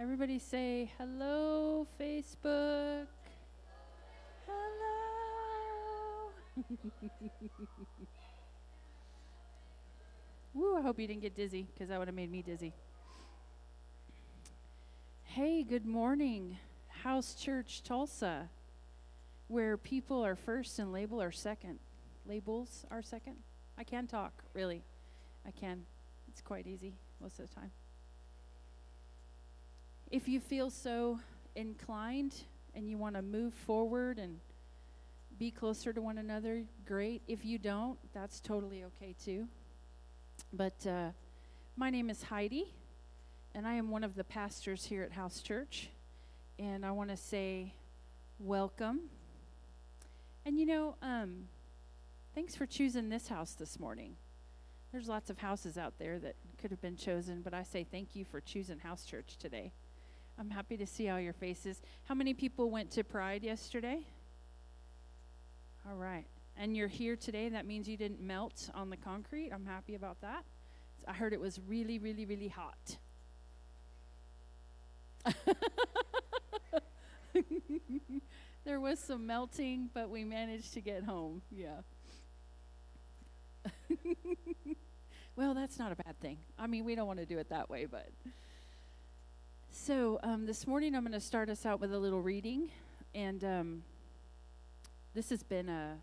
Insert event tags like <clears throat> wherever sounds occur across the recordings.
Everybody say hello, Facebook. Hello. <laughs> Woo, I hope you didn't get dizzy because that would have made me dizzy. Hey, good morning, House Church Tulsa, where people are first and label are second. Labels are second. I can talk, really. I can. It's quite easy most of the time. If you feel so inclined and you want to move forward and be closer to one another, great. If you don't, that's totally okay too. But uh, my name is Heidi, and I am one of the pastors here at House Church. And I want to say welcome. And you know, um, thanks for choosing this house this morning. There's lots of houses out there that could have been chosen, but I say thank you for choosing House Church today. I'm happy to see all your faces. How many people went to Pride yesterday? All right. And you're here today. That means you didn't melt on the concrete. I'm happy about that. I heard it was really, really, really hot. <laughs> there was some melting, but we managed to get home. Yeah. <laughs> well, that's not a bad thing. I mean, we don't want to do it that way, but. So um, this morning I'm going to start us out with a little reading, and um, this has been a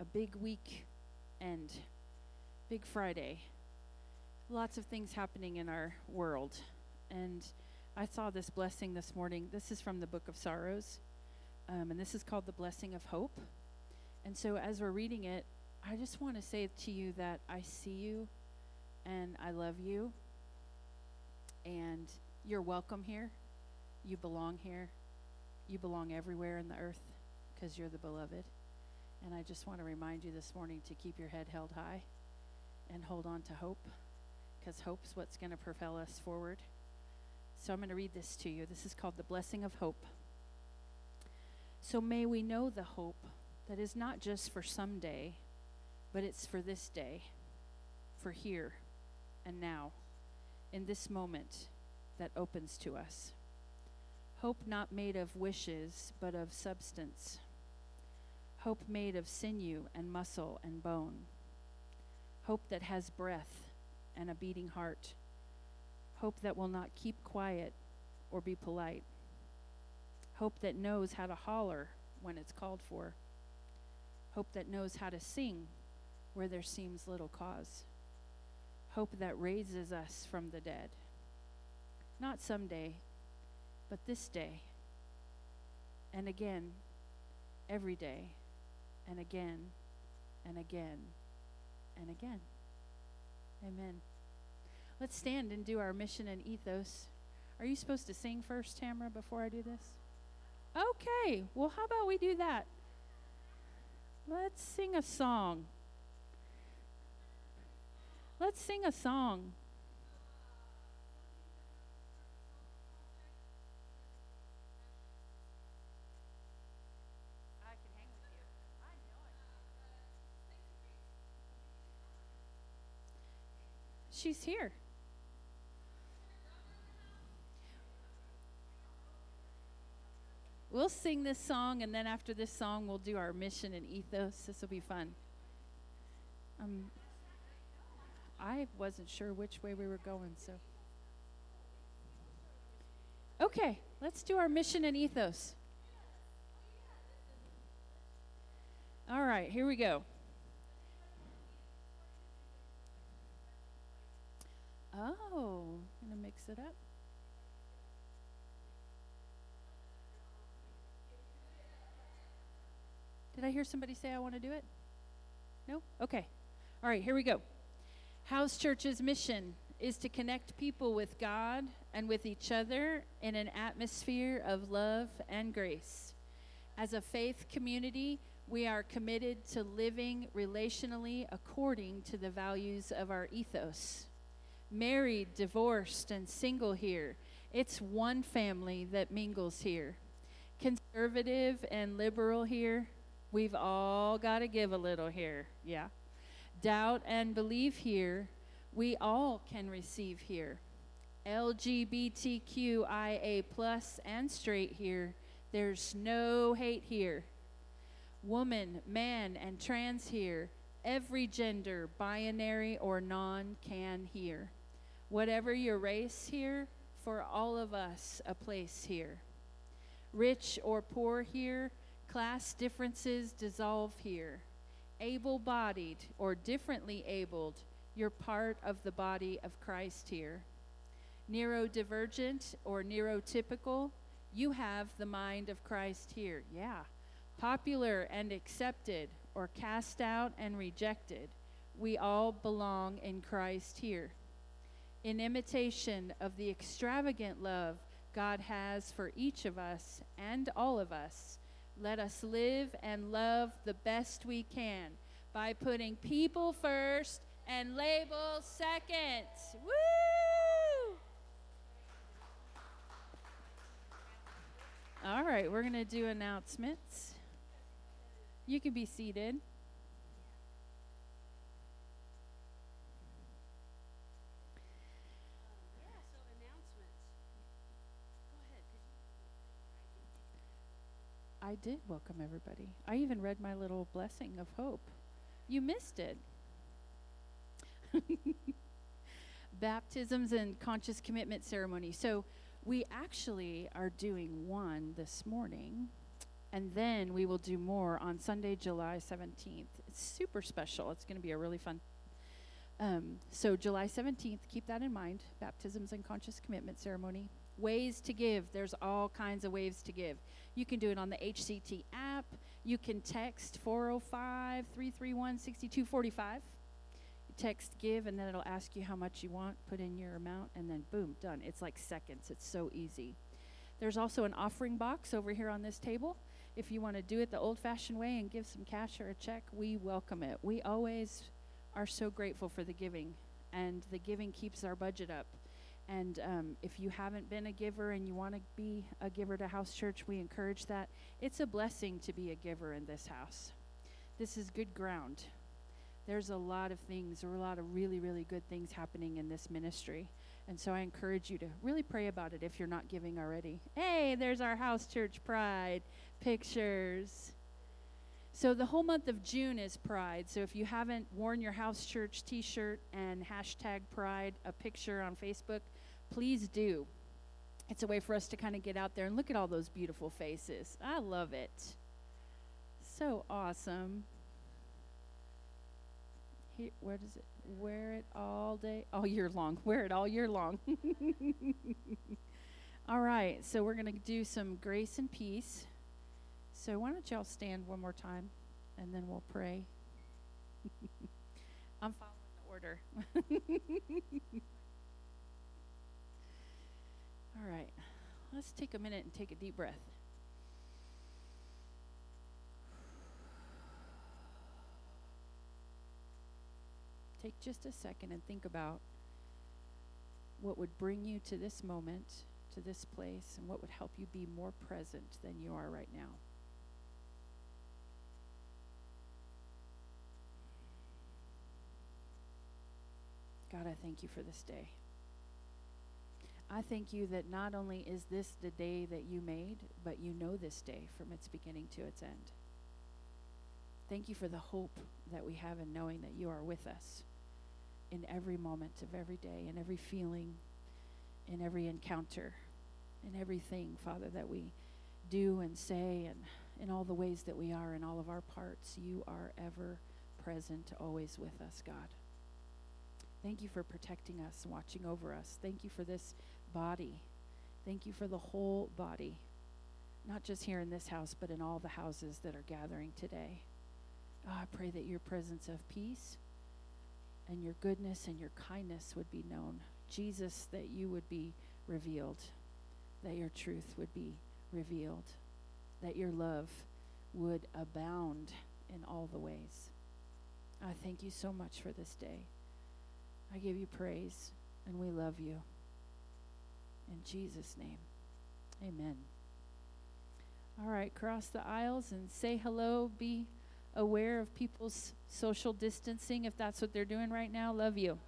a big week and big Friday. Lots of things happening in our world, and I saw this blessing this morning. This is from the Book of Sorrows, um, and this is called the Blessing of Hope. And so as we're reading it, I just want to say to you that I see you, and I love you, and you're welcome here. You belong here. You belong everywhere in the earth because you're the beloved. And I just want to remind you this morning to keep your head held high and hold on to hope because hope's what's going to propel us forward. So I'm going to read this to you. This is called the blessing of hope. So may we know the hope that is not just for someday, but it's for this day, for here and now, in this moment that opens to us. Hope not made of wishes, but of substance. Hope made of sinew and muscle and bone. Hope that has breath and a beating heart. Hope that will not keep quiet or be polite. Hope that knows how to holler when it's called for. Hope that knows how to sing where there seems little cause. Hope that raises us from the dead not someday, but this day. And again, every day, and again, and again, and again. Amen. Let's stand and do our mission and ethos. Are you supposed to sing first, Tamara, before I do this? Okay, well, how about we do that? Let's sing a song. Let's sing a song. She's here. We'll sing this song, and then after this song, we'll do our mission and ethos. This will be fun. Um, I wasn't sure which way we were going, so. Okay, let's do our mission and ethos. All right, here we go. Oh, gonna mix it up. Did I hear somebody say I want to do it? No? Okay. All right, here we go. House Church's mission is to connect people with God and with each other in an atmosphere of love and grace. As a faith community, we are committed to living relationally according to the values of our ethos married, divorced, and single here. It's one family that mingles here. Conservative and liberal here. We've all got to give a little here. Yeah. Doubt and believe here. We all can receive here. LGBTQIA plus and straight here. There's no hate here. Woman, man, and trans here. Every gender, binary or non, can here. Whatever your race here, for all of us, a place here. Rich or poor here, class differences dissolve here. Able bodied or differently abled, you're part of the body of Christ here. Neurodivergent or neurotypical, you have the mind of Christ here. Yeah. Popular and accepted or cast out and rejected, we all belong in Christ here. In imitation of the extravagant love God has for each of us and all of us, let us live and love the best we can by putting people first and labels second. Woo! All right, we're going to do announcements. You can be seated. I did welcome everybody. I even read my little blessing of hope. You missed it. <laughs> Baptisms and conscious commitment ceremony. So we actually are doing one this morning, and then we will do more on Sunday, July 17th. It's super special. It's going to be a really fun. Um, so July 17th, keep that in mind. Baptisms and conscious commitment ceremony. Ways to give. There's all kinds of ways to give. You can do it on the HCT app. You can text 405 331 6245. Text give, and then it'll ask you how much you want. Put in your amount, and then boom, done. It's like seconds. It's so easy. There's also an offering box over here on this table. If you want to do it the old fashioned way and give some cash or a check, we welcome it. We always are so grateful for the giving, and the giving keeps our budget up. And um, if you haven't been a giver and you want to be a giver to House Church, we encourage that. It's a blessing to be a giver in this house. This is good ground. There's a lot of things, there are a lot of really, really good things happening in this ministry. And so I encourage you to really pray about it if you're not giving already. Hey, there's our House Church Pride pictures. So the whole month of June is Pride. So if you haven't worn your House Church t shirt and hashtag Pride, a picture on Facebook, please do. It's a way for us to kind of get out there and look at all those beautiful faces. I love it. So awesome. Here, where does it? Wear it all day, all year long. <laughs> Wear it all year long. <laughs> all right, so we're going to do some grace and peace. So why don't y'all stand one more time, and then we'll pray. <laughs> I'm following the order. All right, let's take a minute and take a deep breath. Take just a second and think about what would bring you to this moment, to this place, and what would help you be more present than you are right now. God, I thank you for this day. I thank you that not only is this the day that you made, but you know this day from its beginning to its end. Thank you for the hope that we have in knowing that you are with us in every moment of every day, in every feeling, in every encounter, in everything, Father, that we do and say, and in all the ways that we are in all of our parts. You are ever present, always with us, God. Thank you for protecting us watching over us. Thank you for this body. Thank you for the whole body, not just here in this house, but in all the houses that are gathering today. Oh, I pray that your presence of peace and your goodness and your kindness would be known. Jesus, that you would be revealed, that your truth would be revealed, that your love would abound in all the ways. I thank you so much for this day. I give you praise and we love you. In Jesus' name, amen. All right, cross the aisles and say hello. Be aware of people's social distancing if that's what they're doing right now. Love you.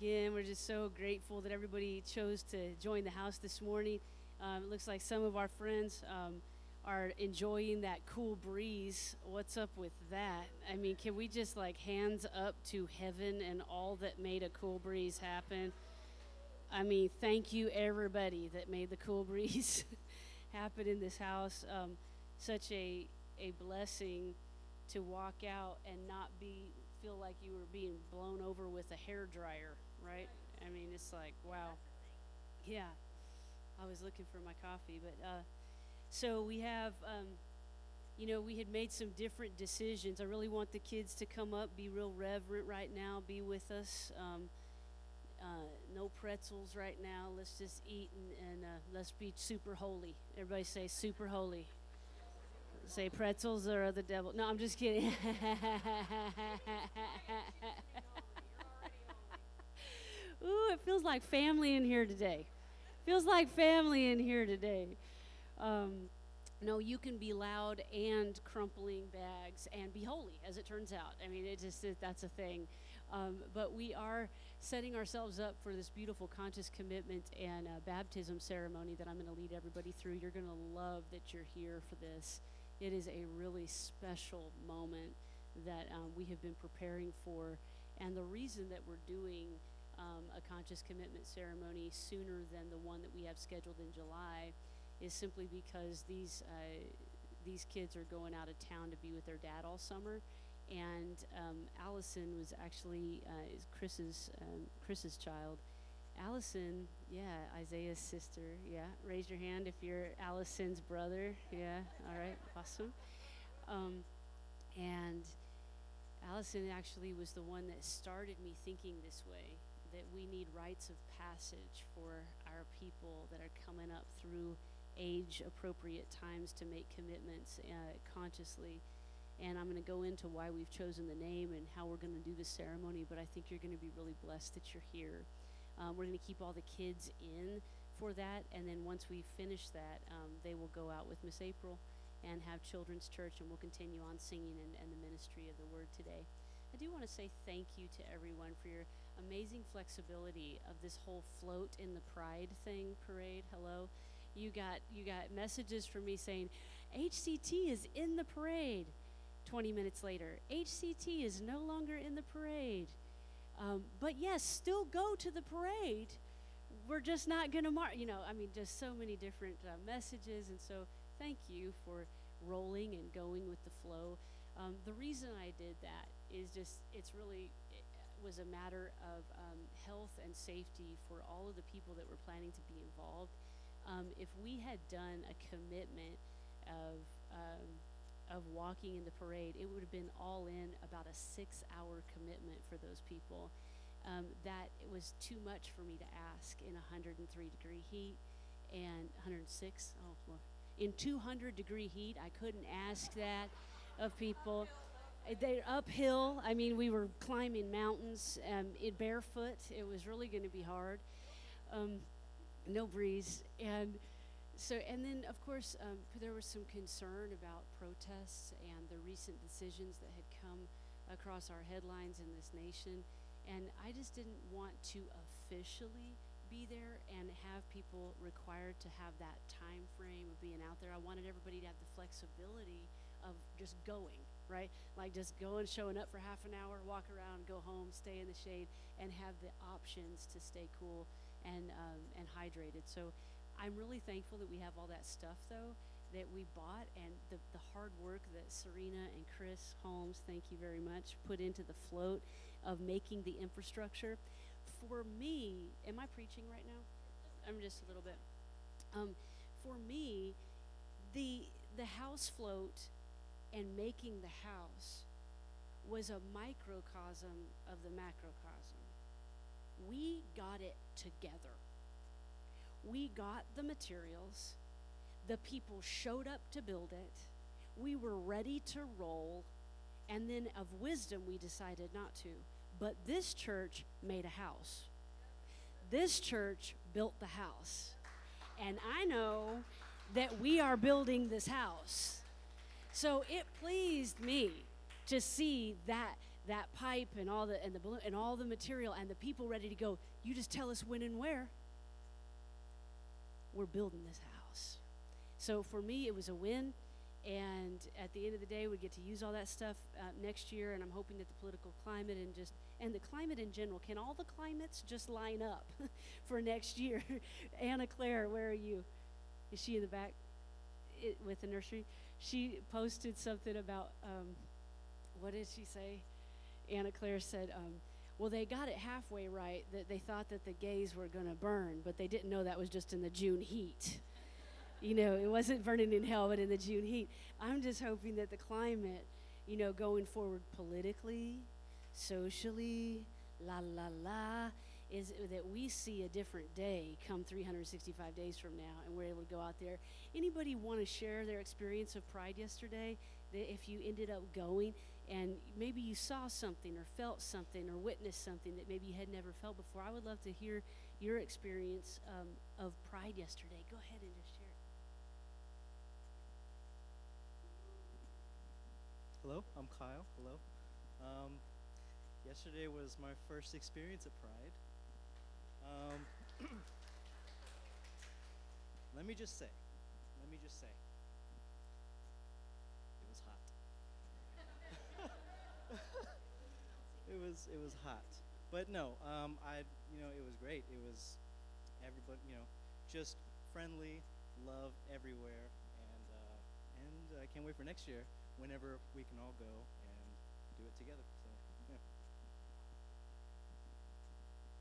Again. We're just so grateful that everybody chose to join the house this morning. Um, it looks like some of our friends um, are enjoying that cool breeze. What's up with that? I mean, can we just like hands up to heaven and all that made a cool breeze happen? I mean, thank you everybody that made the cool <laughs> breeze happen in this house. Um, such a a blessing to walk out and not be feel like you were being blown over with a hair dryer, right? I mean, it's like, wow. Yeah. I was looking for my coffee, but uh, so we have, um, you know, we had made some different decisions. I really want the kids to come up, be real reverent right now, be with us. Um, uh, no pretzels right now. Let's just eat and, and uh, let's be super holy. Everybody say super holy. Say pretzels are the devil. No, I'm just kidding. <laughs> Ooh, it feels like family in here today. Feels like family in here today. Um, no, you can be loud and crumpling bags and be holy, as it turns out. I mean, it just it, that's a thing. Um, but we are setting ourselves up for this beautiful conscious commitment and uh, baptism ceremony that I'm going to lead everybody through. You're going to love that you're here for this. It is a really special moment that um, we have been preparing for. And the reason that we're doing um, a conscious commitment ceremony sooner than the one that we have scheduled in July is simply because these uh, these kids are going out of town to be with their dad all summer, and um, Allison was actually uh, Chris's um, Chris's child, Allison, yeah, Isaiah's sister. Yeah, raise your hand if you're Allison's brother. Yeah, all right, awesome. Um, and Allison actually was the one that started me thinking this way that we need rites of passage for our people that are coming up through age appropriate times to make commitments uh, consciously. And I'm going to go into why we've chosen the name and how we're going to do the ceremony, but I think you're going to be really blessed that you're here. Um, we're going to keep all the kids in for that, and then once we finish that, um, they will go out with Miss April and have children's church, and we'll continue on singing and, and the ministry of the word today. I do want to say thank you to everyone for your amazing flexibility of this whole float in the pride thing parade. Hello. You got you got messages from me saying HCT is in the parade. 20 minutes later, HCT is no longer in the parade. Um, but yes, still go to the parade. We're just not going to mark, you know, I mean, just so many different uh, messages. And so thank you for rolling and going with the flow. Um, the reason I did that is just, it's really, was a matter of um, health and safety for all of the people that were planning to be involved. Um, if we had done a commitment of, um, of walking in the parade, it would have been all in about a six hour commitment for those people. Um, that it was too much for me to ask in 103 degree heat and 106. Oh, Lord. In 200 degree heat, I couldn't ask that of people. Uh, they're uphill. I mean, we were climbing mountains um, in barefoot. It was really going to be hard. Um, no breeze. And so, and then of course, um, there was some concern about protests and the recent decisions that had come across our headlines in this nation. And I just didn't want to officially be there and have people required to have that time frame of being out there. I wanted everybody to have the flexibility of just going, right? Like just going, showing up for half an hour, walk around, go home, stay in the shade, and have the options to stay cool and um, and hydrated. So I'm really thankful that we have all that stuff though that we bought and the, the hard work that Serena and Chris Holmes, thank you very much, put into the float of making the infrastructure. For me, am I preaching right now? I'm just a little bit. Um, for me, the the house float and making the house was a microcosm of the macrocosm. We got it together we got the materials, the people showed up to build it, we were ready to roll, and then of wisdom we decided not to. But this church made a house. This church built the house. And I know that we are building this house. So it pleased me to see that that pipe and all the and the balloon and all the material and the people ready to go. You just tell us when and where. We're building this house. So for me, it was a win. And at the end of the day, we get to use all that stuff uh, next year. And I'm hoping that the political climate and just and the climate in general can all the climates just line up <laughs> for next year. <laughs> Anna Claire, where are you? Is she in the back it, with the nursery? She posted something about um, what did she say? Anna Claire said, um, well, they got it halfway right that they thought that the gays were going to burn, but they didn't know that was just in the June heat. you know, it wasn't burning in hell, but in the June heat. I'm just hoping that the climate, you know, going forward politically, socially, la la la, is that we see a different day come 365 days from now and we're able to go out there. Anybody want to share their experience of pride yesterday? If you ended up going, and maybe you saw something or felt something or witnessed something that maybe you had never felt before. I would love to hear your experience um, of pride yesterday. Go ahead and just share. Hello, I'm Kyle. Hello. Um, yesterday was my first experience at Pride. Um, <clears throat> let me just say, let me just say, it was hot. <laughs> it was it was hot, but no, um, I you know it was great. It was everybody you know just friendly, love everywhere, and uh, and I can't wait for next year whenever we can all go and do it together. So yeah.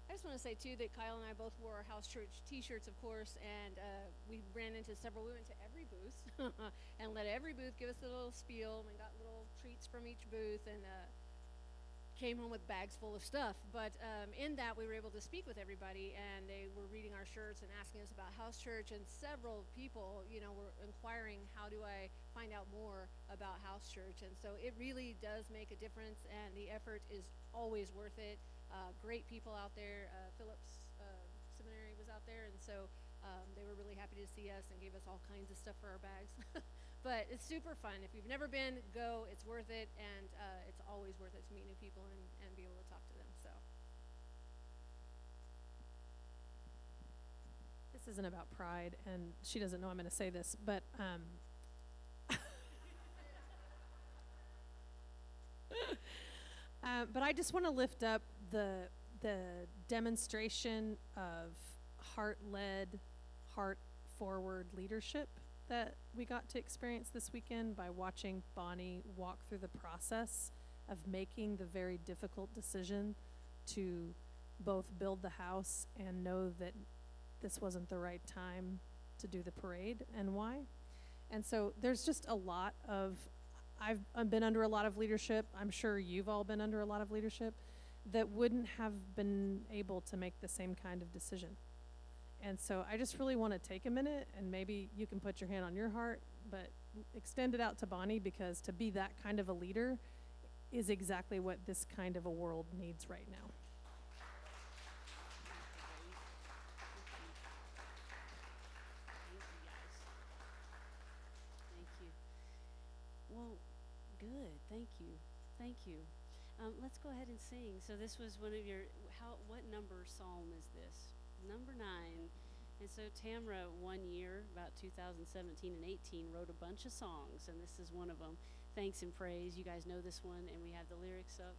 I just want to say too that Kyle and I both wore our house church T-shirts, of course, and uh, we ran into several. We went to every booth <laughs> and let every booth give us a little spiel and got little treats from each booth, and uh, came home with bags full of stuff. But um, in that, we were able to speak with everybody, and they were reading our shirts and asking us about house church. And several people, you know, were inquiring, "How do I find out more about house church?" And so it really does make a difference, and the effort is always worth it. Uh, great people out there. Uh, Phillips uh, Seminary was out there, and so um, they were really happy to see us and gave us all kinds of stuff for our bags. <laughs> but it's super fun. If you've never been, go. It's worth it, and uh, it's always worth it to meet new people and, and be able to talk to them. So. This isn't about pride, and she doesn't know I'm going to say this, but um, <laughs> uh, but I just want to lift up the the demonstration of heart-led, heart-forward leadership that we got to experience this weekend by watching Bonnie walk through the process of making the very difficult decision to both build the house and know that this wasn't the right time to do the parade and why. And so there's just a lot of, I've, I've been under a lot of leadership. I'm sure you've all been under a lot of leadership that wouldn't have been able to make the same kind of decision. And so I just really want to take a minute and maybe you can put your hand on your heart, but extend it out to Bonnie because to be that kind of a leader is exactly what this kind of a world needs right now. Thank you. Well, good. Thank you. Thank you. Um, let's go ahead and sing. So this was one of your. How? What number psalm is this? number nine. And so Tamra, one year, about 2017 and 18, wrote a bunch of songs, and this is one of them. Thanks and praise. You guys know this one, and we have the lyrics up.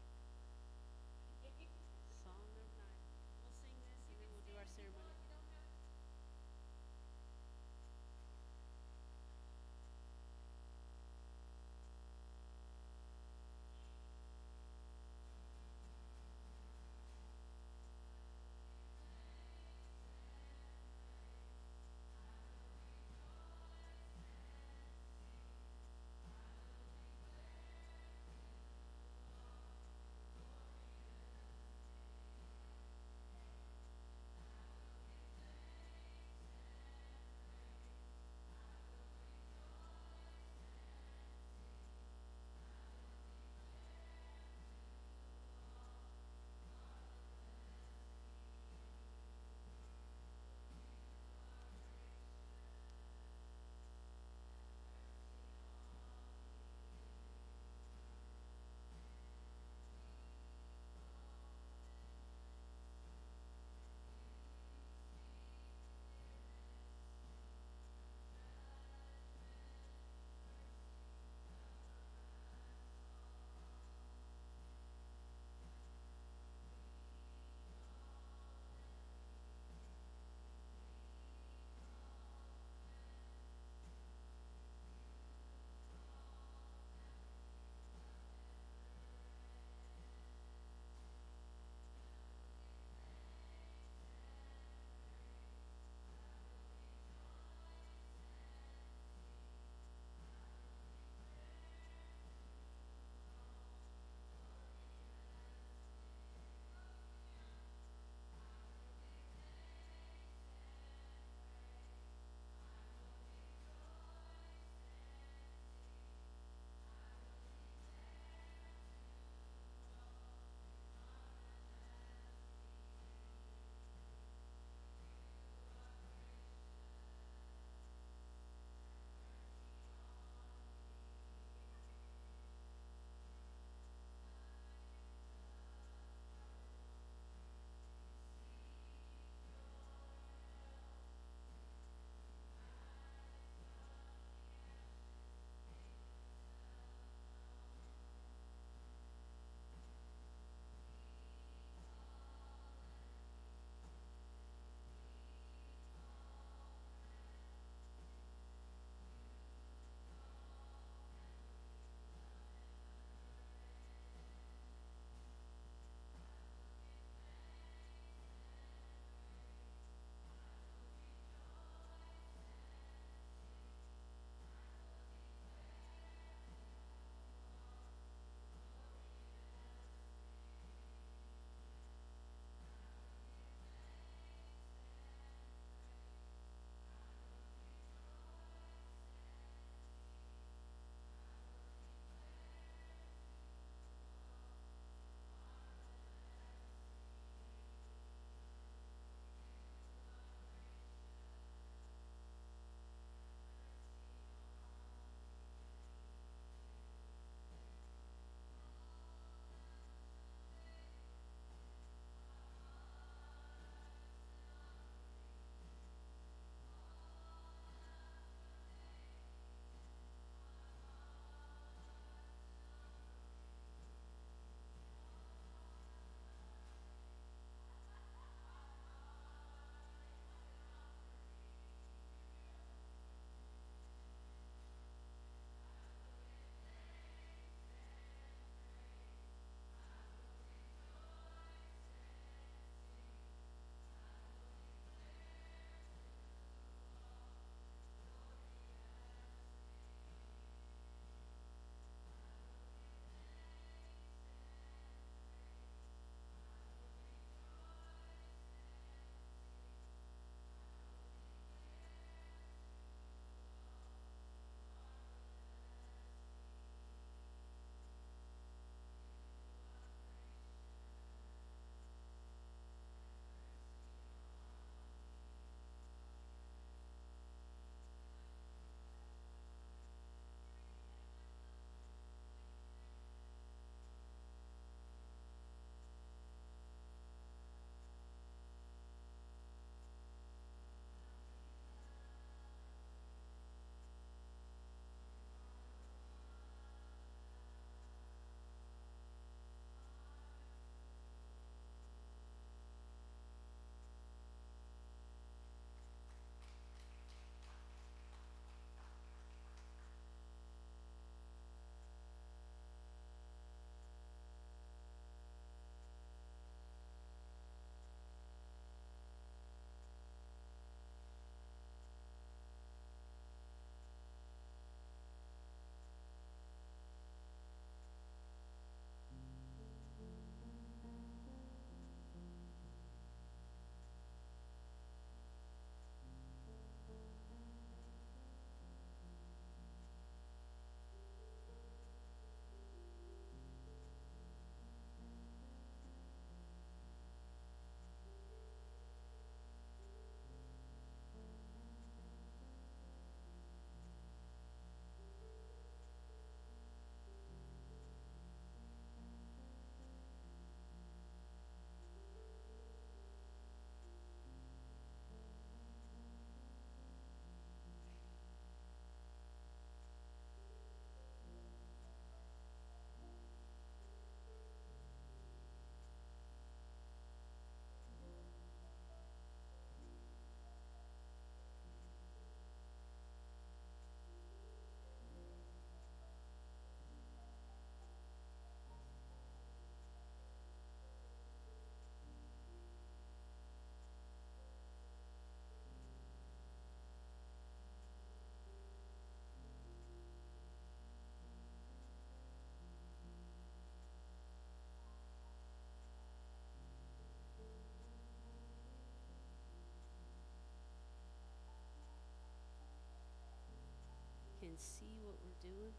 See what we're doing?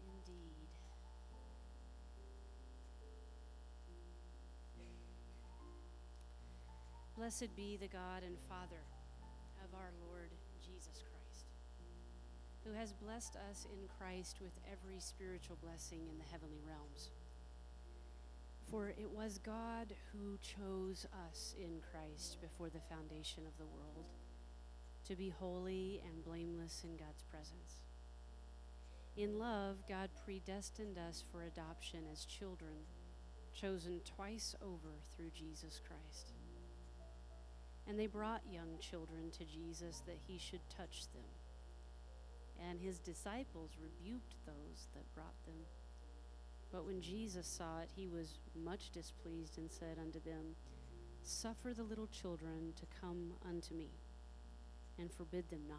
Indeed. Blessed be the God and Father of our Lord Jesus Christ, who has blessed us in Christ with every spiritual blessing in the heavenly realms. For it was God who chose us in Christ before the foundation of the world to be holy and blameless in God's presence. In love, God predestined us for adoption as children, chosen twice over through Jesus Christ. And they brought young children to Jesus that he should touch them. And his disciples rebuked those that brought them. But when Jesus saw it, he was much displeased and said unto them, Suffer the little children to come unto me, and forbid them not,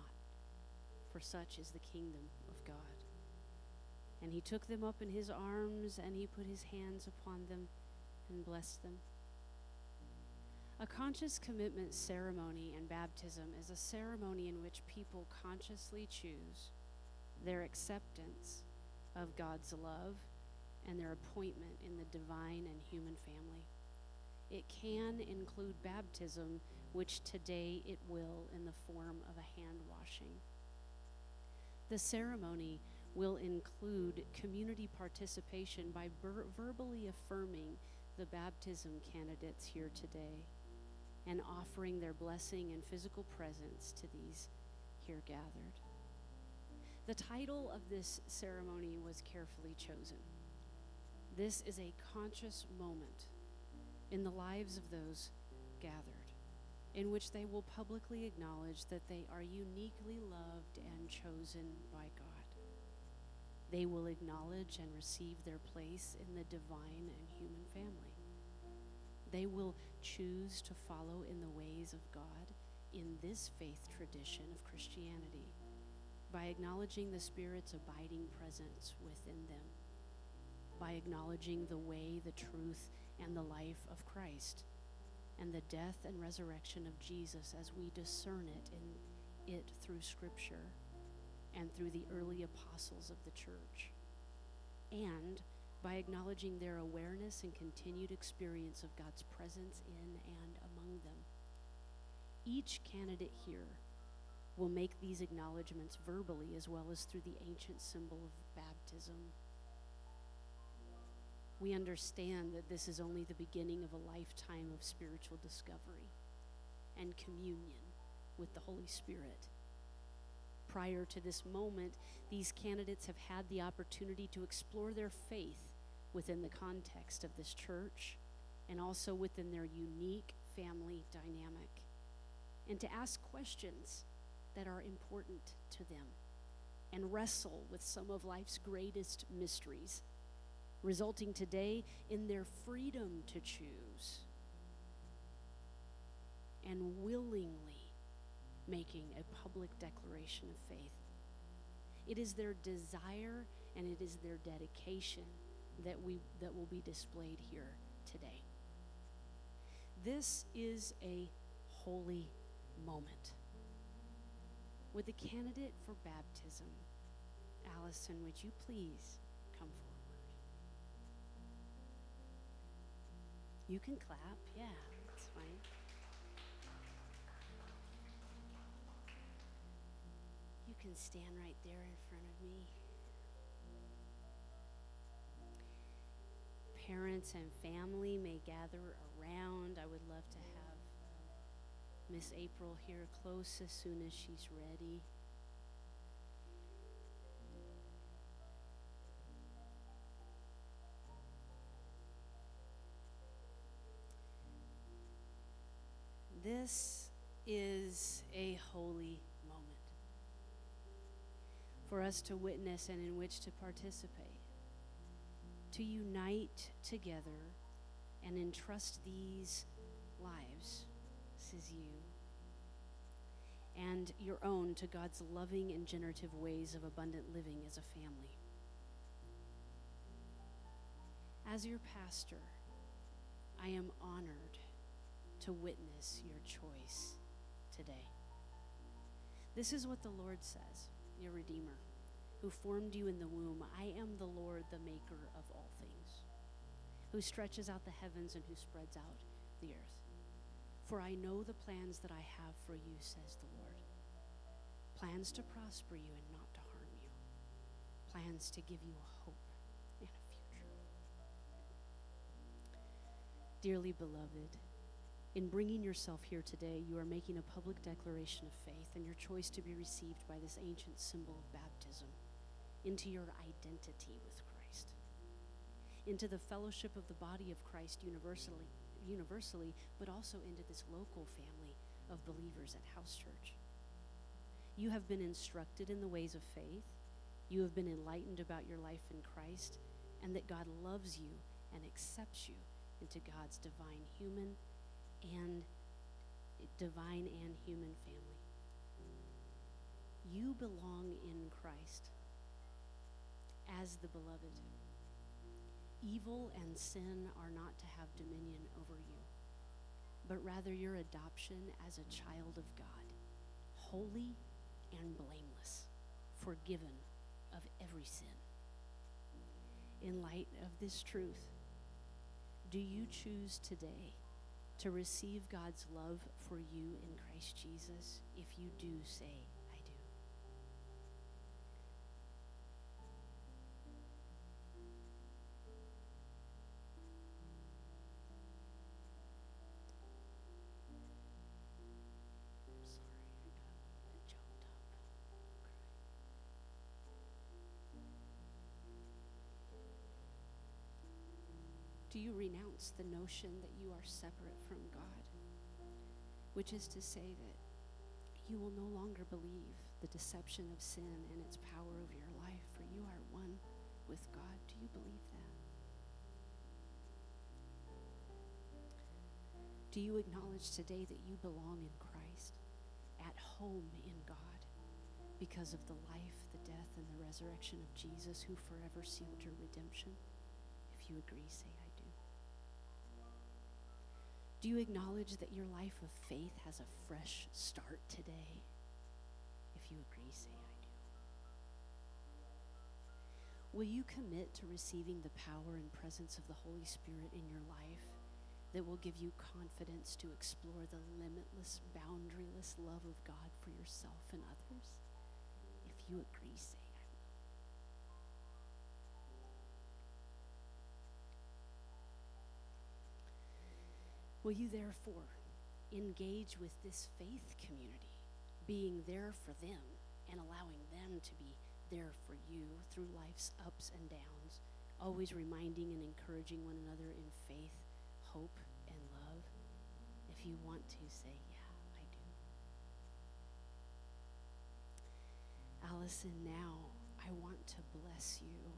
for such is the kingdom of God. And he took them up in his arms, and he put his hands upon them and blessed them. A conscious commitment ceremony and baptism is a ceremony in which people consciously choose their acceptance of God's love and their appointment in the divine and human family. It can include baptism, which today it will in the form of a hand washing. The ceremony will include community participation by ver- verbally affirming the baptism candidates here today and offering their blessing and physical presence to these here gathered. The title of this ceremony was carefully chosen. This is a conscious moment in the lives of those gathered in which they will publicly acknowledge that they are uniquely loved and chosen by God. They will acknowledge and receive their place in the divine and human family. They will choose to follow in the ways of God in this faith tradition of Christianity by acknowledging the Spirit's abiding presence within them, by acknowledging the way, the truth, and the life of Christ, and the death and resurrection of Jesus as we discern it in it through Scripture and through the early apostles of the church, and by acknowledging their awareness and continued experience of God's presence in and among them. Each candidate here will make these acknowledgments verbally as well as through the ancient symbol of baptism. We understand that this is only the beginning of a lifetime of spiritual discovery and communion with the Holy Spirit. Prior to this moment, these candidates have had the opportunity to explore their faith within the context of this church and also within their unique family dynamic, and to ask questions that are important to them and wrestle with some of life's greatest mysteries, resulting today in their freedom to choose and willingly making a public declaration of faith. It is their desire and it is their dedication that we that will be displayed here today. This is a holy moment. With the candidate for baptism, Allison, would you please come forward? You can clap, yeah, that's fine. You can stand right there in front of me. Parents and family may gather around. I would love to have um, Miss April here close as soon as she's ready. This is a holy moment for us to witness and in which to participate, to unite together and entrust these lives, says you, and your own to God's loving and generative ways of abundant living as a family. As your pastor, I am honored to witness your choice today. This is what the Lord says, your Redeemer, who formed you in the womb. I am the Lord, the maker of all things, who stretches out the heavens and who spreads out the earth. For I know the plans that I have for you, says the Lord plans to prosper you and not to harm you, plans to give you a hope and a future. Dearly beloved, in bringing yourself here today, you are making a public declaration of faith and your choice to be received by this ancient symbol of baptism into your identity with Christ, into the fellowship of the body of Christ universally, universally, but also into this local family of believers at House Church. You have been instructed in the ways of faith. You have been enlightened about your life in Christ, and that God loves you and accepts you into God's divine human and divine and human family. You belong in Christ as the beloved. Evil and sin are not to have dominion over you, but rather your adoption as a child of God, holy and blameless, forgiven of every sin. In light of this truth, do you choose today to receive God's love for you in Christ Jesus? If you do, say, I do. I'm sorry, I got a little bit choked up. Do renounce the notion that you are separate from God? Which is to say that you will no longer believe the deception of sin and its power over your life, for you are one with God. Do you believe that? Do you acknowledge today that you belong in Christ, at home in God, because of the life, the death, and the resurrection of Jesus who forever sealed your redemption? If you agree, say, do. You acknowledge that your life of faith has a fresh start today? If you agree, say, I do. Will you commit to receiving the power and presence of the Holy Spirit in your life that will give you confidence to explore the limitless, boundaryless love of God for yourself and others? If you agree, say, I will. You therefore engage with this faith community, being there for them and allowing them to be there for you through life's ups and downs, always reminding and encouraging one another in faith, hope, and love? If you want to, say, Yeah, I do. Allison, now I want to bless you.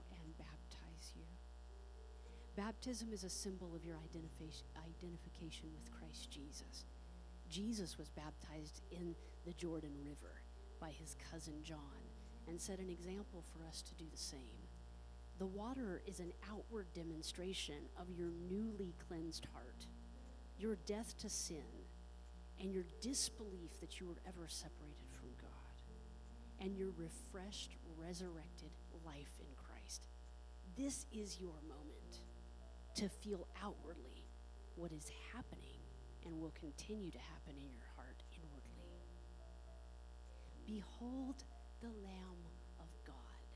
Baptism is a symbol of your identification, with Christ Jesus. Jesus was baptized in the Jordan River by his cousin John and set an example for us to do the same. The water is an outward demonstration of your newly cleansed heart, your death to sin, and your disbelief that you were ever separated from God, and your refreshed, resurrected life in Christ. This is your moment to feel outwardly what is happening and will continue to happen in your heart inwardly. Behold the Lamb of God,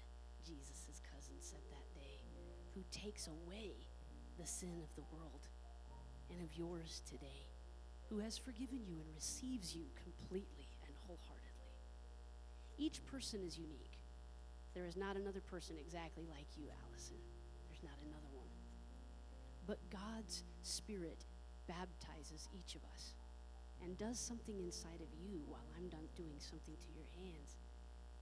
Jesus' cousin said that day, who takes away the sin of the world and of yours today, who has forgiven you and receives you completely and wholeheartedly. Each person is unique. There is not another person exactly like you, Allison. There's not another. But God's Spirit baptizes each of us and does something inside of you while I'm done doing something to your hands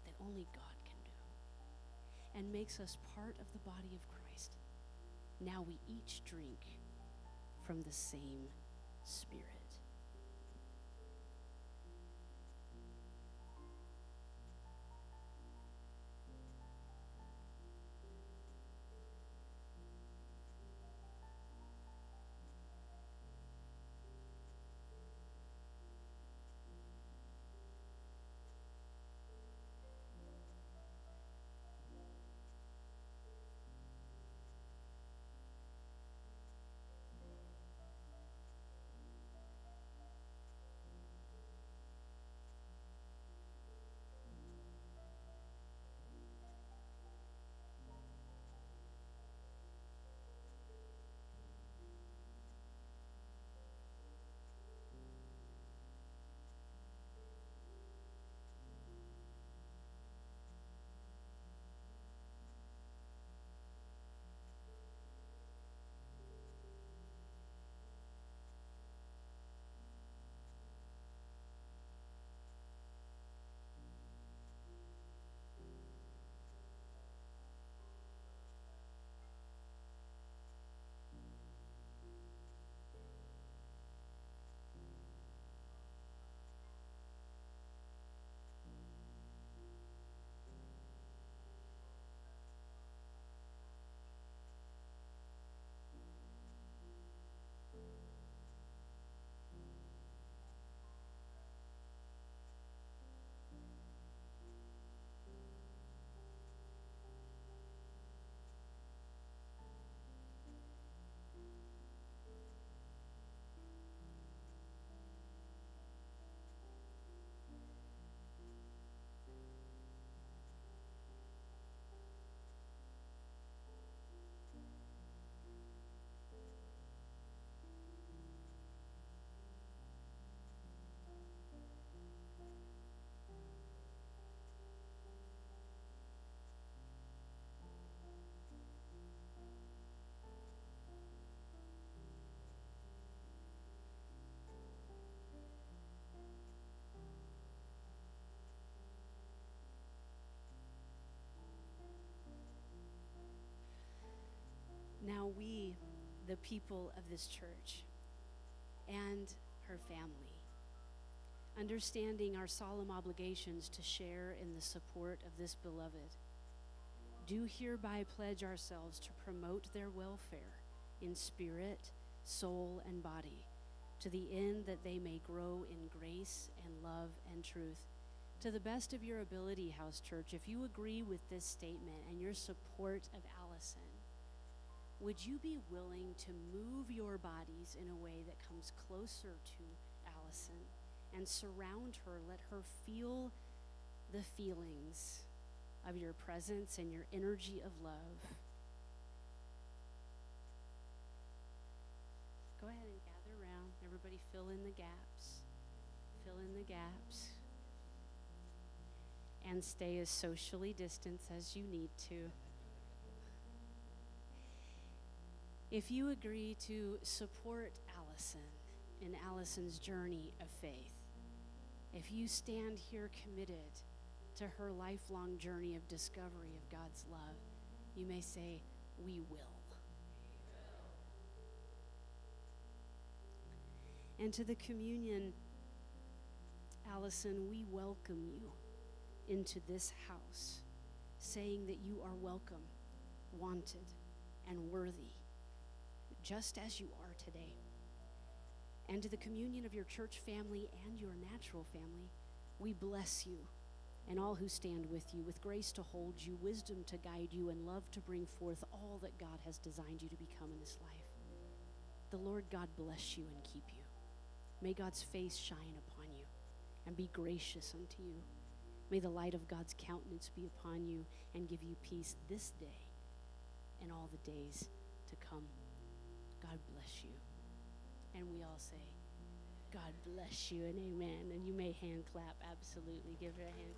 that only God can do and makes us part of the body of Christ. Now we each drink from the same Spirit. The people of this church and her family, understanding our solemn obligations to share in the support of this beloved. Do hereby pledge ourselves to promote their welfare in spirit, soul, and body, to the end that they may grow in grace and love and truth. To the best of your ability, House Church, if you agree with this statement and your support of Allison, would you be willing to move your bodies in a way that comes closer to Allison and surround her? Let her feel the feelings of your presence and your energy of love. Go ahead and gather around. Everybody fill in the gaps. Fill in the gaps. And stay as socially distanced as you need to. If you agree to support Allison in Allison's journey of faith, if you stand here committed to her lifelong journey of discovery of God's love, you may say, We will. And to the communion, Allison, we welcome you into this house, saying that you are welcome, wanted, and worthy, just as you are today. And to the communion of your church family and your natural family, we bless you and all who stand with you, with grace to hold you, wisdom to guide you, and love to bring forth all that God has designed you to become in this life. The Lord God bless you and keep you. May God's face shine upon you and be gracious unto you. May the light of God's countenance be upon you and give you peace this day and all the days to come. God bless you. And we all say, God bless you and amen. And you may hand clap, absolutely. Give her a hand.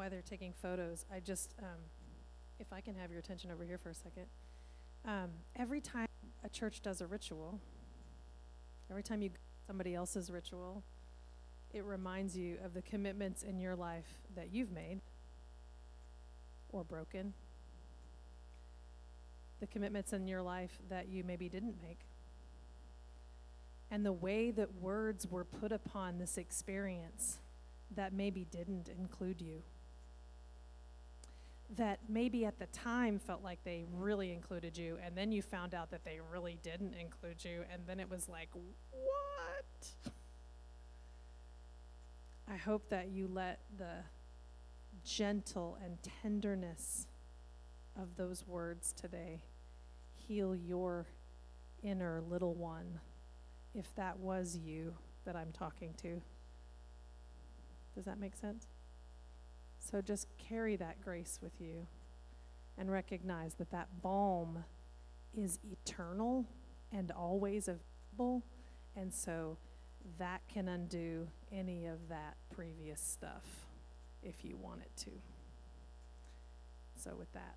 While they're taking photos, I just, um, if I can have your attention over here for a second. Um, every time a church does a ritual, every time you somebody else's ritual, it reminds you of the commitments in your life that you've made or broken, the commitments in your life that you maybe didn't make, and the way that words were put upon this experience that maybe didn't include you. That maybe at the time felt like they really included you, and then you found out that they really didn't include you, and then it was like, what? I hope that you let the gentle and tenderness of those words today heal your inner little one, if that was you that I'm talking to. Does that make sense? So just carry that grace with you and recognize that that balm is eternal and always available. And so that can undo any of that previous stuff if you want it to. So, with that.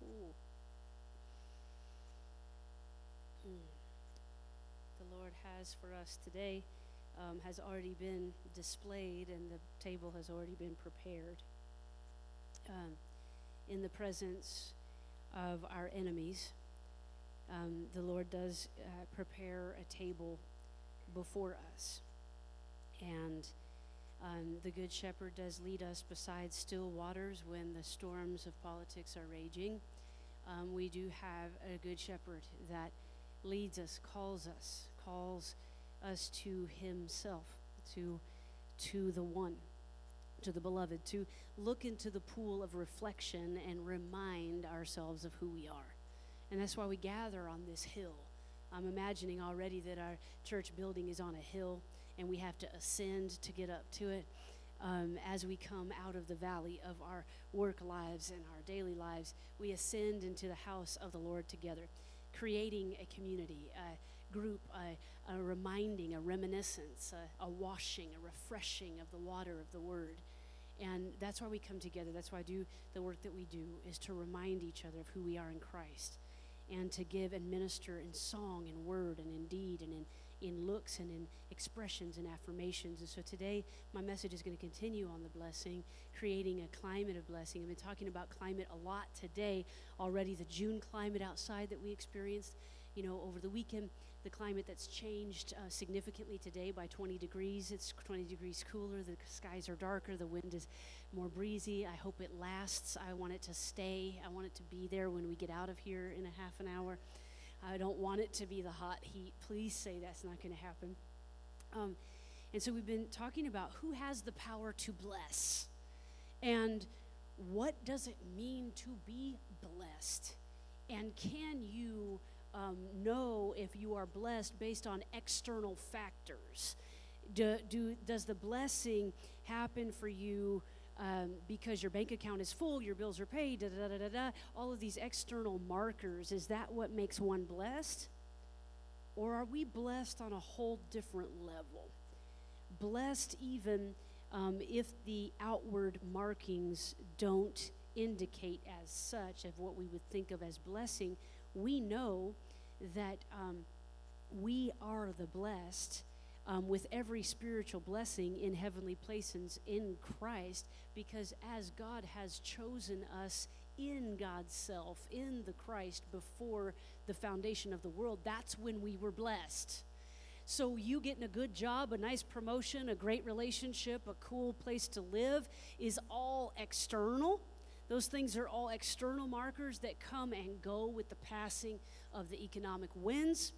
Hoo. Hmm. The Lord has for us today um, has already been displayed, and the table has already been prepared um, in the presence of our enemies. Um, the Lord does uh, prepare a table before us. And um, the Good Shepherd does lead us beside still waters when the storms of politics are raging. Um, we do have a Good Shepherd that leads us, calls us, calls us to Himself, to, to the One, to the Beloved, to look into the pool of reflection and remind ourselves of who we are. And that's why we gather on this hill. I'm imagining already that our church building is on a hill and we have to ascend to get up to it. Um, as we come out of the valley of our work lives and our daily lives, we ascend into the house of the Lord together, creating a community, a group, a, a reminding, a reminiscence, a, a washing, a refreshing of the water of the Word. And that's why we come together. That's why I do the work that we do, is to remind each other of who we are in Christ and to give and minister in song and word and in deed and in in looks and in expressions and affirmations. And so today, my message is going to continue on the blessing, creating a climate of blessing. I've been talking about climate a lot today already, the June climate outside that we experienced, you know, over the weekend. The climate that's changed uh, significantly today by 20 degrees. It's 20 degrees cooler. The skies are darker. The wind is more breezy. I hope it lasts. I want it to stay. I want it to be there when we get out of here in a half an hour. I don't want it to be the hot heat. Please say that's not going to happen. Um, and so we've been talking about who has the power to bless and what does it mean to be blessed? And can you um, know if you are blessed based on external factors? Do, do, does the blessing happen for you um, because your bank account is full, your bills are paid, da, da da da da, all of these external markers, is that what makes one blessed? Or are we blessed on a whole different level? Blessed even um, if the outward markings don't indicate as such of what we would think of as blessing, we know that um, we are the blessed um, with every spiritual blessing in heavenly places in Christ, because as God has chosen us in God's self, in the Christ, before the foundation of the world, that's when we were blessed. So, you getting a good job, a nice promotion, a great relationship, a cool place to live is all external. Those things are all external markers that come and go with the passing of the economic winds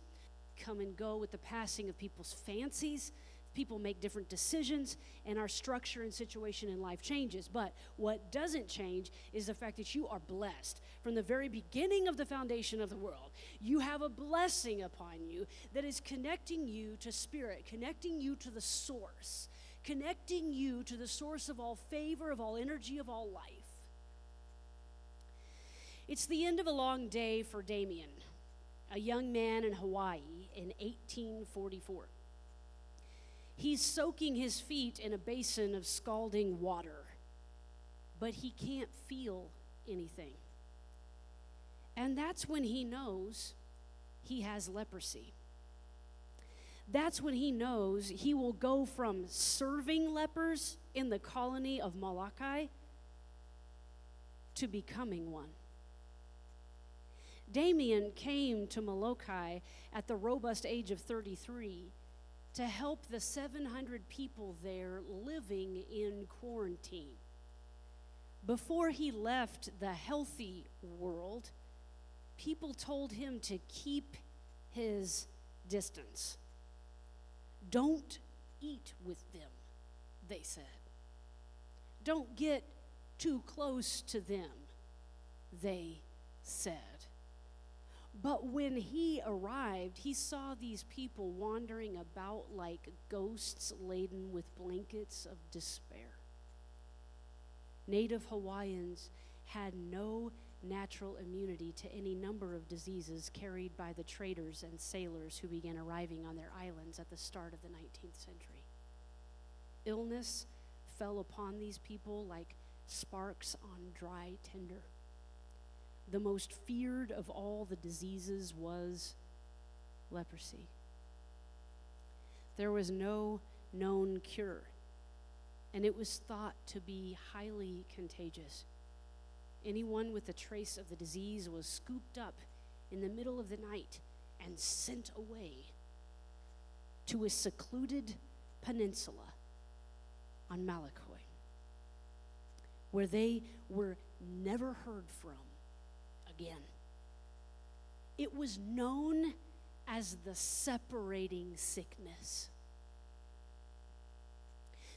come and go with the passing of people's fancies. People make different decisions, and our structure and situation in life changes. But what doesn't change is the fact that you are blessed. From the very beginning of the foundation of the world, you have a blessing upon you that is connecting you to spirit, connecting you to the source, connecting you to the source of all favor, of all energy, of all life. It's the end of a long day for Damien, a young man in Hawaii in 1844. He's soaking his feet in a basin of scalding water, but he can't feel anything. And that's when he knows he has leprosy. That's when he knows he will go from serving lepers in the colony of Molokai to becoming one. Damien came to Molokai at the robust age of 33 to help the 700 people there living in quarantine. Before he left the healthy world, people told him to keep his distance. Don't eat with them, they said. Don't get too close to them, they said. But when he arrived, he saw these people wandering about like ghosts laden with blankets of despair. Native Hawaiians had no natural immunity to any number of diseases carried by the traders and sailors who began arriving on their islands at the start of the 19th century. Illness fell upon these people like sparks on dry tinder. The most feared of all the diseases was leprosy. There was no known cure, and it was thought to be highly contagious. Anyone with a trace of the disease was scooped up in the middle of the night and sent away to a secluded peninsula on Molokai, where they were never heard from It was known as the separating sickness.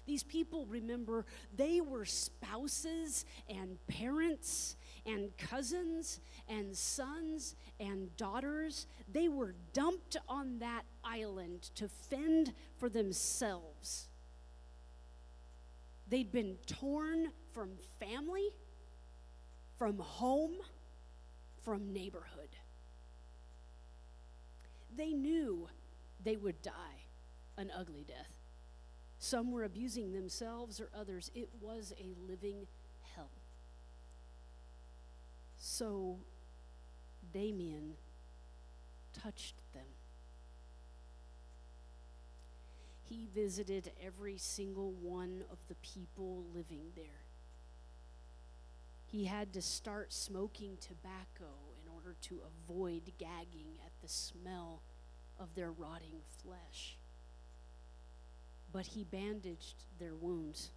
These people, remember, they were spouses and parents and cousins and sons and daughters. They were dumped on that island to fend for themselves. They'd been torn from family, from home, from neighborhood. They knew they would die an ugly death. Some were abusing themselves or others. It was a living hell. So Damien touched them. He visited every single one of the people living there. He had to start smoking tobacco in order to avoid gagging at the smell of their rotting flesh. But he bandaged their wounds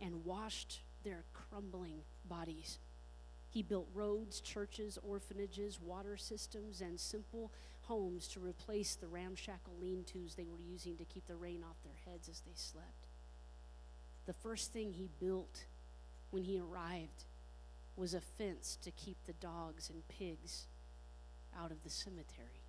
and washed their crumbling bodies. He built roads, churches, orphanages, water systems, and simple homes to replace the ramshackle lean tos they were using to keep the rain off their heads as they slept. The first thing he built when he arrived was a fence to keep the dogs and pigs out of the cemetery.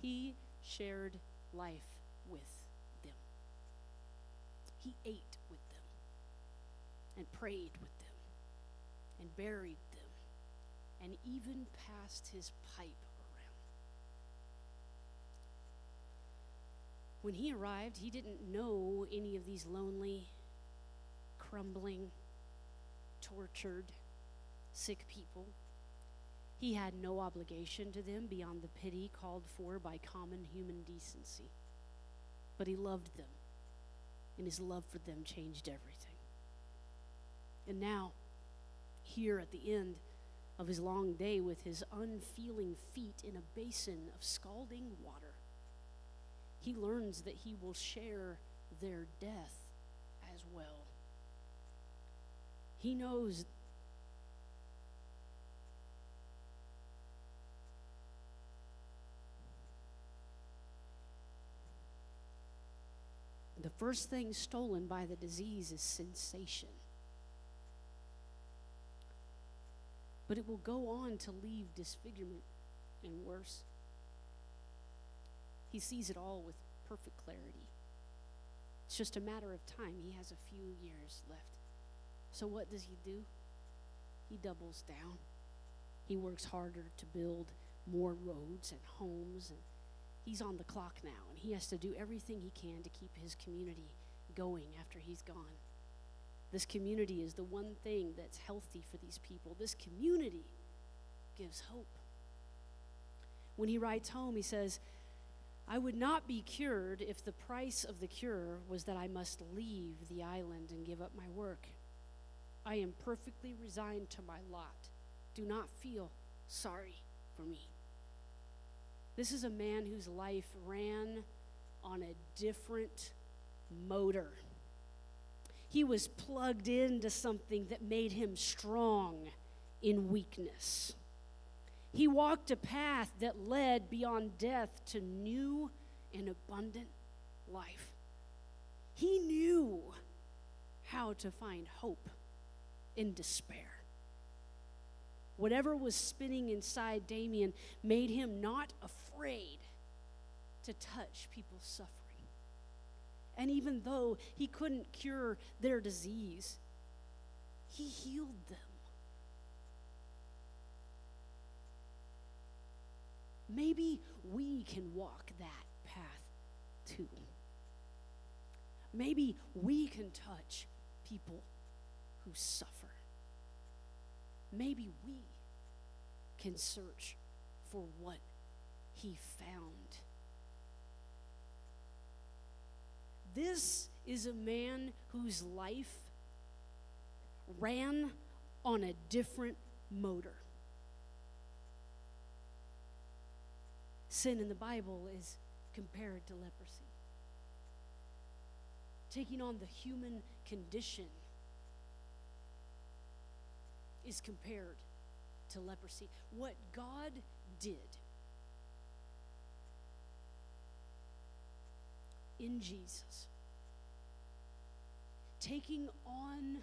He shared life with them. He ate with them and prayed with them and buried them and even passed his pipe around. When he arrived, he didn't know any of these lonely, crumbling, tortured, sick people. He had no obligation to them beyond the pity called for by common human decency. But he loved them, and his love for them changed everything. And now, here at the end of his long day with his unfeeling feet in a basin of scalding water, he learns that he will share their death as well. He knows the first thing stolen by the disease is sensation. But it will go on to leave disfigurement and worse. He sees it all with perfect clarity. It's just a matter of time. He has a few years left. So, what does he do? He doubles down. He works harder to build more roads and homes and he's on the clock now and he has to do everything he can to keep his community going after he's gone. This community is the one thing that's healthy for these people. This community gives hope. When he writes home, he says, I would not be cured if the price of the cure was that I must leave the island and give up my work. I am perfectly resigned to my lot. Do not feel sorry for me. This is a man whose life ran on a different motor. He was plugged into something that made him strong in weakness. He walked a path that led beyond death to new and abundant life. He knew how to find hope in despair. Whatever was spinning inside Damien made him not afraid to touch people's suffering. And even though he couldn't cure their disease, he healed them. Maybe we can walk that path too. Maybe we can touch people who suffer. Maybe we can search for what he found. This is a man whose life ran on a different motor. Sin in the Bible is compared to leprosy. Taking on the human condition is compared to leprosy. What God did in Jesus, taking on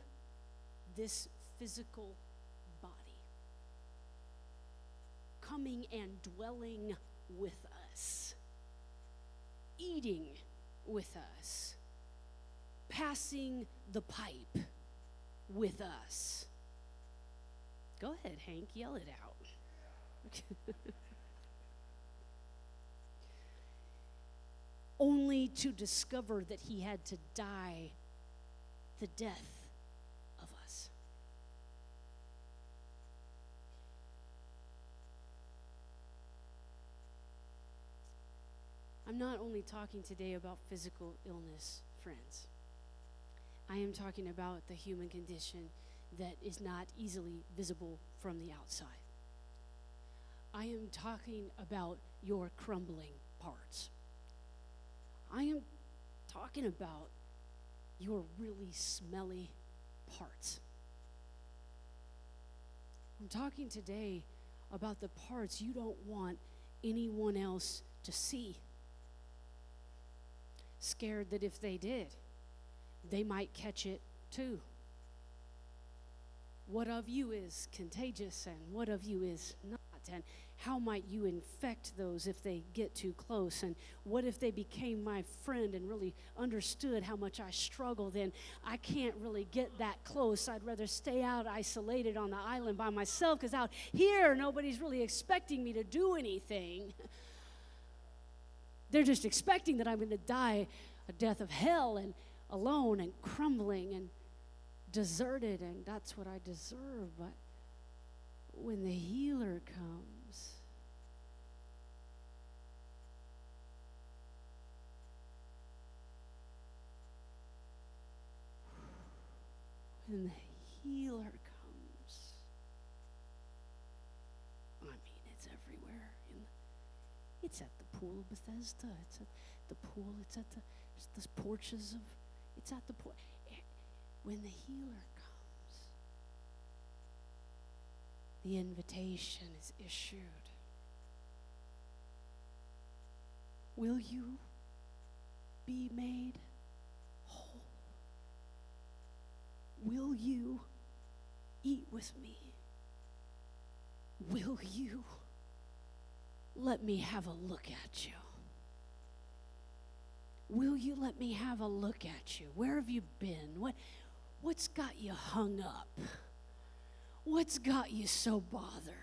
this physical body, coming and dwelling with us, eating with us, passing the pipe with us. Go ahead, Hank, yell it out. <laughs> Only to discover that he had to die the death of us. I'm not only talking today about physical illness, friends. I am talking about the human condition that is not easily visible from the outside. I am talking about your crumbling parts. I am talking about your really smelly parts. I'm talking today about the parts you don't want anyone else to see. Scared that if they did, they might catch it too. What of you is contagious and what of you is not? And how might you infect those if they get too close? And what if they became my friend and really understood how much I struggle? Then I can't really get that close. I'd rather stay out isolated on the island by myself because out here, nobody's really expecting me to do anything. <laughs> They're just expecting that I'm going to die a death of hell and alone and crumbling and deserted, and that's what I deserve. But when the healer comes, when the healer comes, I mean, it's everywhere. In it's at pool of Bethesda. It's at the pool. It's at the, it's the porches of. It's at the pool. Eh, when the healer comes, the invitation is issued. Will you be made whole? Will you eat with me? Will you let me have a look at you? Will you let me have a look at you? Where have you been? What, what's got you hung up? What's got you so bothered?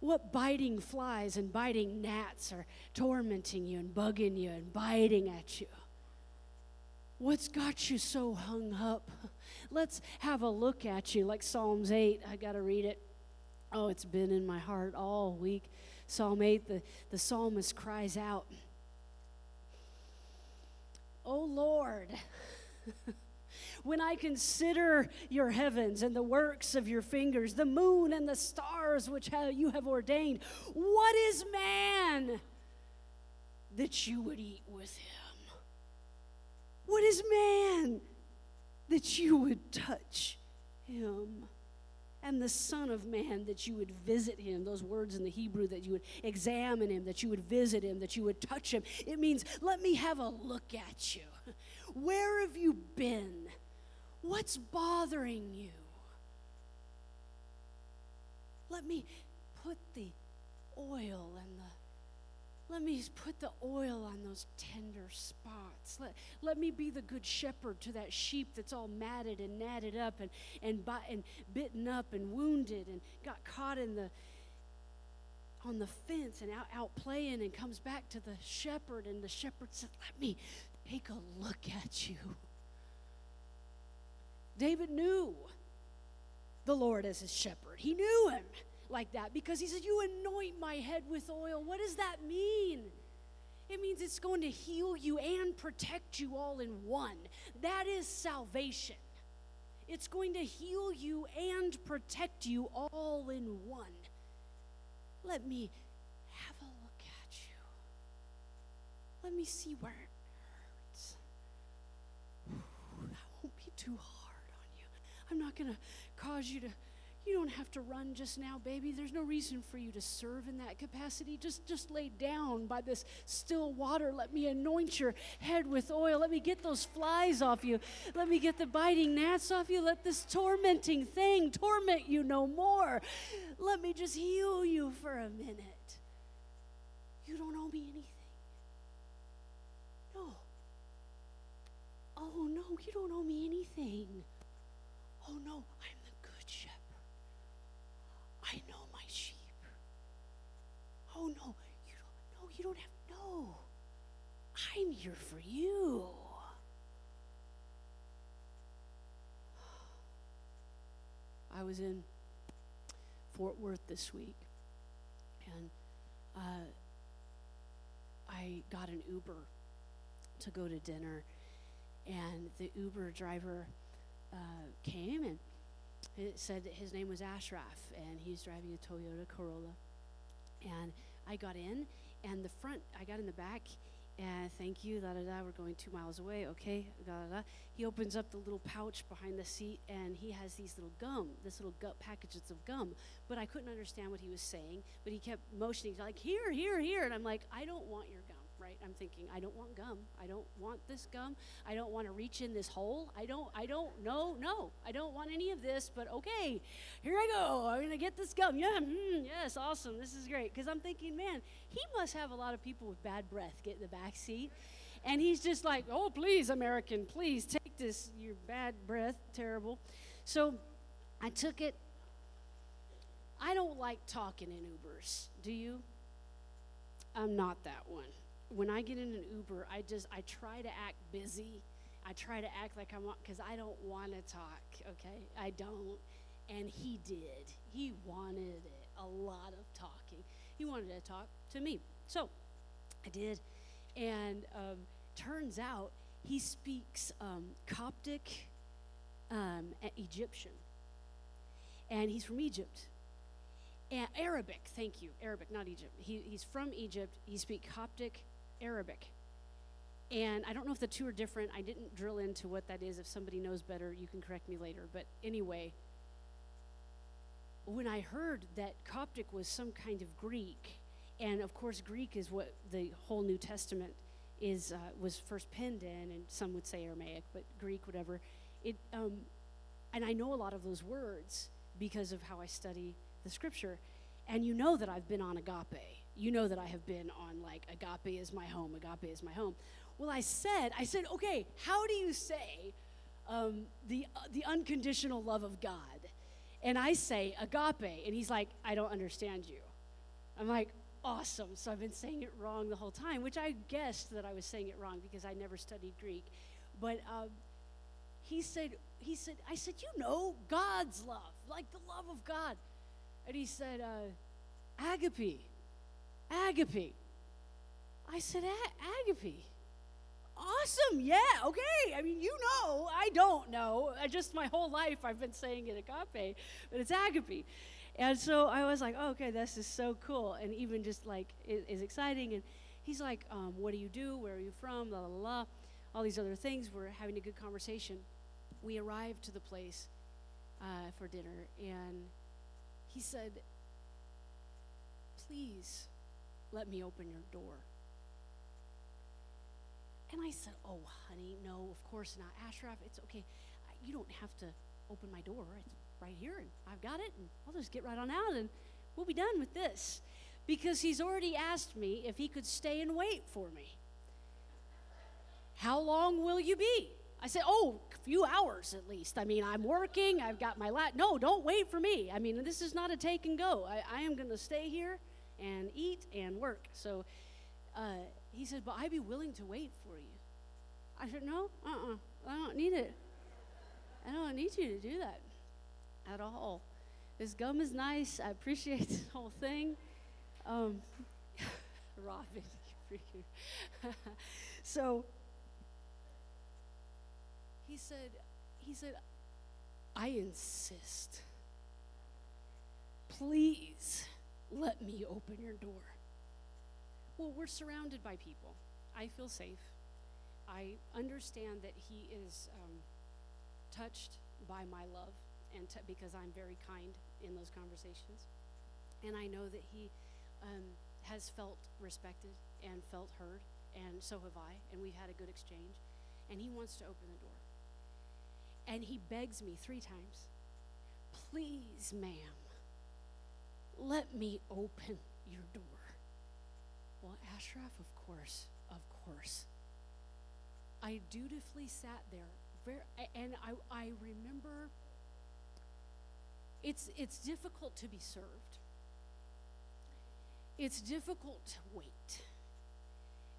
What biting flies and biting gnats are tormenting you and bugging you and biting at you? What's got you so hung up? <laughs> Let's have a look at you, like Psalms 8. I got to read it. Oh, it's been in my heart all week. Psalm 8, the, the psalmist cries out, Oh Lord, <laughs> when I consider your heavens and the works of your fingers, the moon and the stars which you have ordained, what is man that you would eat with him? What is man that you would touch him? And the Son of Man, that you would visit him. Those words in the Hebrew, that you would examine him, that you would visit him, that you would touch him. It means, let me have a look at you. <laughs> Where have you been? What's bothering you? Let me put the oil and the let me put the oil on those tender spots. Let, let me be the good shepherd to that sheep that's all matted and natted up and, and, and bitten up and wounded and got caught in the on the fence and out, out playing and comes back to the shepherd and the shepherd said, Let me take a look at you. David knew the Lord as his shepherd. He knew him like that because he said, You anoint my head with oil. What does that mean? It means it's going to heal you and protect you all in one. That is salvation. It's going to heal you and protect you all in one. Let me have a look at you. Let me see where it hurts. That won't be too hard on you. I'm not going to cause you to you don't have to run just now, baby. There's no reason for you to serve in that capacity. Just just lay down by this still water. Let me anoint your head with oil. Let me get those flies off you. Let me get the biting gnats off you. Let this tormenting thing torment you no more. Let me just heal you for a minute. You don't owe me anything. No. Oh no, you don't owe me anything. Oh no, I'm the good shepherd. I know my sheep. Oh no, you don't no, you don't have no. I'm here for you. <sighs> I was in Fort Worth this week and uh, I got an Uber to go to dinner and the Uber driver uh, came and it said that his name was Ashraf, and he's driving a Toyota Corolla. And I got in, and the front, I got in the back, and thank you, da da da, we're going two miles away, okay, da da da. He opens up the little pouch behind the seat, and he has these little gum, this little gut packages of gum. But I couldn't understand what he was saying, but he kept motioning, like, here, here, here. And I'm like, I don't want your right? I'm thinking, I don't want gum. I don't want this gum. I don't want to reach in this hole. I don't, I don't, no, no. I don't want any of this, but okay, here I go. I'm going to get this gum. Yeah, mm, yes, awesome. This is great. Because I'm thinking, man, he must have a lot of people with bad breath get in the back seat. And he's just like, oh, please, American, please take this, your bad breath, terrible. So I took it. I don't like talking in Ubers. Do you? I'm not that one when I get in an Uber, I just I try to act busy. I try to act like I'm because I don't want to talk. Okay, I don't. And he did. He wanted it. A lot of talking. He wanted to talk to me. So I did. And um, turns out he speaks um, Coptic, um, Egyptian. And he's from Egypt. And Arabic, thank you, Arabic, not Egypt. He, he's from Egypt. He speaks Coptic, Arabic. And I don't know if the two are different. I didn't drill into what that is. If somebody knows better, you can correct me later. But anyway, when I heard that Coptic was some kind of Greek, and of course Greek is what the whole New Testament is uh, was first penned in, and some would say Aramaic, but Greek, whatever. It, um, and I know a lot of those words because of how I study the Scripture, and you know that I've been on agape you know that I have been on like agape is my home, agape is my home. Well, I said, I said, okay, how do you say um, the uh, the unconditional love of God? And I say agape, and he's like, I don't understand you. I'm like, awesome. So I've been saying it wrong the whole time, which I guessed that I was saying it wrong because I never studied Greek. But um, he said, he said, I said, you know, God's love, like the love of God. And he said, uh, agape. Agape. I said, Agape. Awesome. Yeah. Okay. I mean, you know, I don't know. I just my whole life I've been saying it agape, but it's agape. And so I was like, oh, okay, this is so cool. And even just like, it is exciting. And he's like, um, what do you do? Where are you from? La, la, la. All these other things. We're having a good conversation. We arrived to the place uh, for dinner, and he said, please let me open your door. And I said, Oh, honey, no, of course not. Ashraf, it's okay. You don't have to open my door. It's right here, and I've got it, and I'll just get right on out, and we'll be done with this. Because he's already asked me if he could stay and wait for me. How long will you be? I said, Oh, a few hours at least. I mean, I'm working, I've got my lat. No, don't wait for me. I mean, this is not a take and go. I, I am going to stay here and eat and work. So uh, he said, But I'd be willing to wait for you. I said, No, uh uh-uh, uh I don't need it. I don't need you to do that at all. This gum is nice. I appreciate <laughs> the whole thing. Um, <laughs> Robin, <laughs> you freaking. so he said, he said, I insist. Please let me open your door. Well, we're surrounded by people. I feel safe. I understand that he is um, touched by my love, and t- because I'm very kind in those conversations, and I know that he um, has felt respected and felt heard, and so have I, and we've had a good exchange, and he wants to open the door. And he begs me three times, please, ma'am, let me open your door. Well, Ashraf, of course, of course. I dutifully sat there, and I, I remember it's, it's difficult to be served. It's difficult to wait.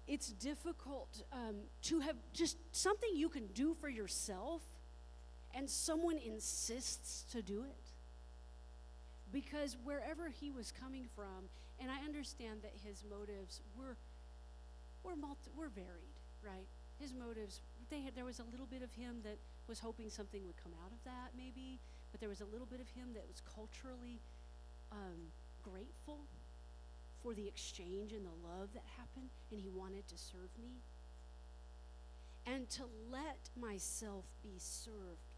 It's difficult um, to have just something you can do for yourself, and someone insists to do it. Because wherever he was coming from, and I understand that his motives were, were, multi, were varied, right? His motives, they had, there was a little bit of him that was hoping something would come out of that, maybe, but there was a little bit of him that was culturally um, grateful for the exchange and the love that happened, and he wanted to serve me. And to let myself be served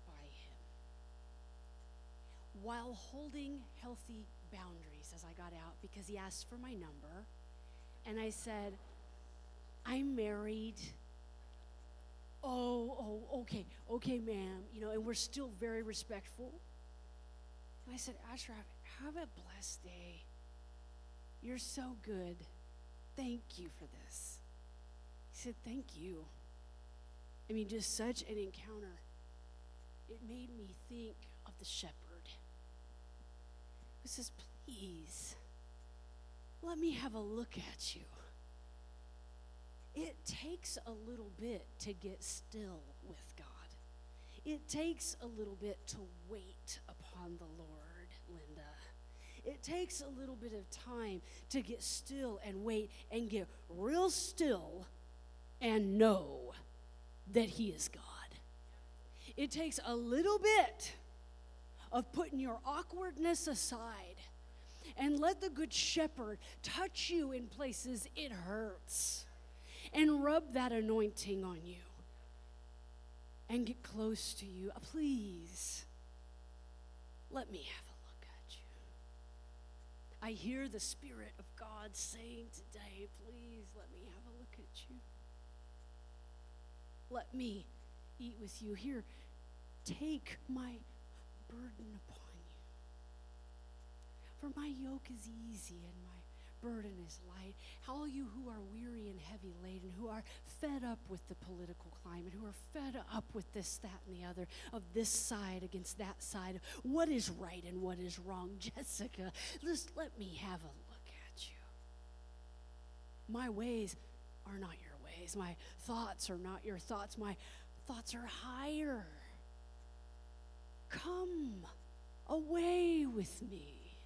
while holding healthy boundaries as I got out because he asked for my number. And I said, I'm married. Oh, oh, okay, okay, ma'am. You know, and we're still very respectful. And I said, Ashraf, have a blessed day. You're so good. Thank you for this. He said, Thank you. I mean, just such an encounter. It made me think of the shepherd who says, Please, let me have a look at you. It takes a little bit to get still with God. It takes a little bit to wait upon the Lord, Linda. It takes a little bit of time to get still and wait and get real still and know that He is God. It takes a little bit of putting your awkwardness aside and let the Good Shepherd touch you in places it hurts and rub that anointing on you and get close to you. Uh, please, let me have a look at you. I hear the Spirit of God saying today, please let me have a look at you. Let me eat with you. Here, take my burden upon you. For my yoke is easy and my burden is light. All you who are weary and heavy laden, who are fed up with the political climate, who are fed up with this, that, and the other, of this side against that side, what is right and what is wrong. <laughs> Jessica, just let me have a look at you. My ways are not your ways. My thoughts are not your thoughts. My thoughts are higher. Come away with me.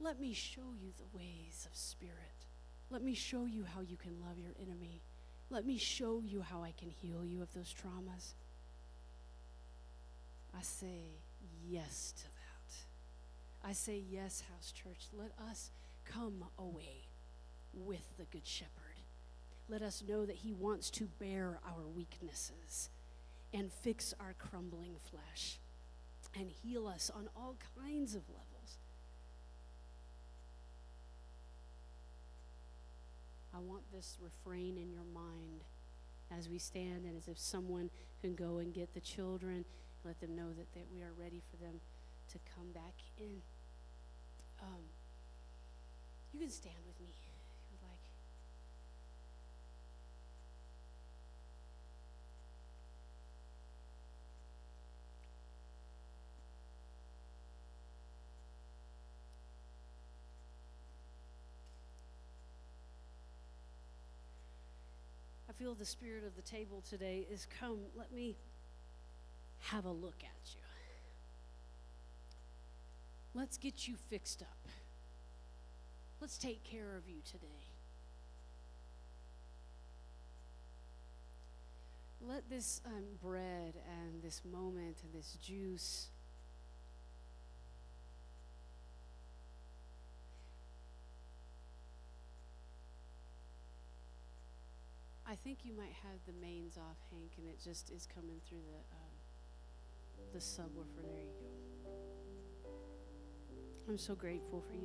Let me show you the ways of spirit. Let me show you how you can love your enemy. Let me show you how I can heal you of those traumas. I say yes to that. I say yes, House Church. Let us come away with the Good Shepherd. Let us know that He wants to bear our weaknesses and fix our crumbling flesh and heal us on all kinds of levels. I want this refrain in your mind as we stand and as if someone can go and get the children, let them know that, that we are ready for them to come back in. Um, you can stand with me if you would like. I feel the spirit of the table today is come. Let me have a look at you. Let's get you fixed up. Let's take care of you today. Let this um, bread and this moment and this juice I think you might have the mains off, Hank, and it just is coming through the um, the subwoofer. There you go. I'm so grateful for you.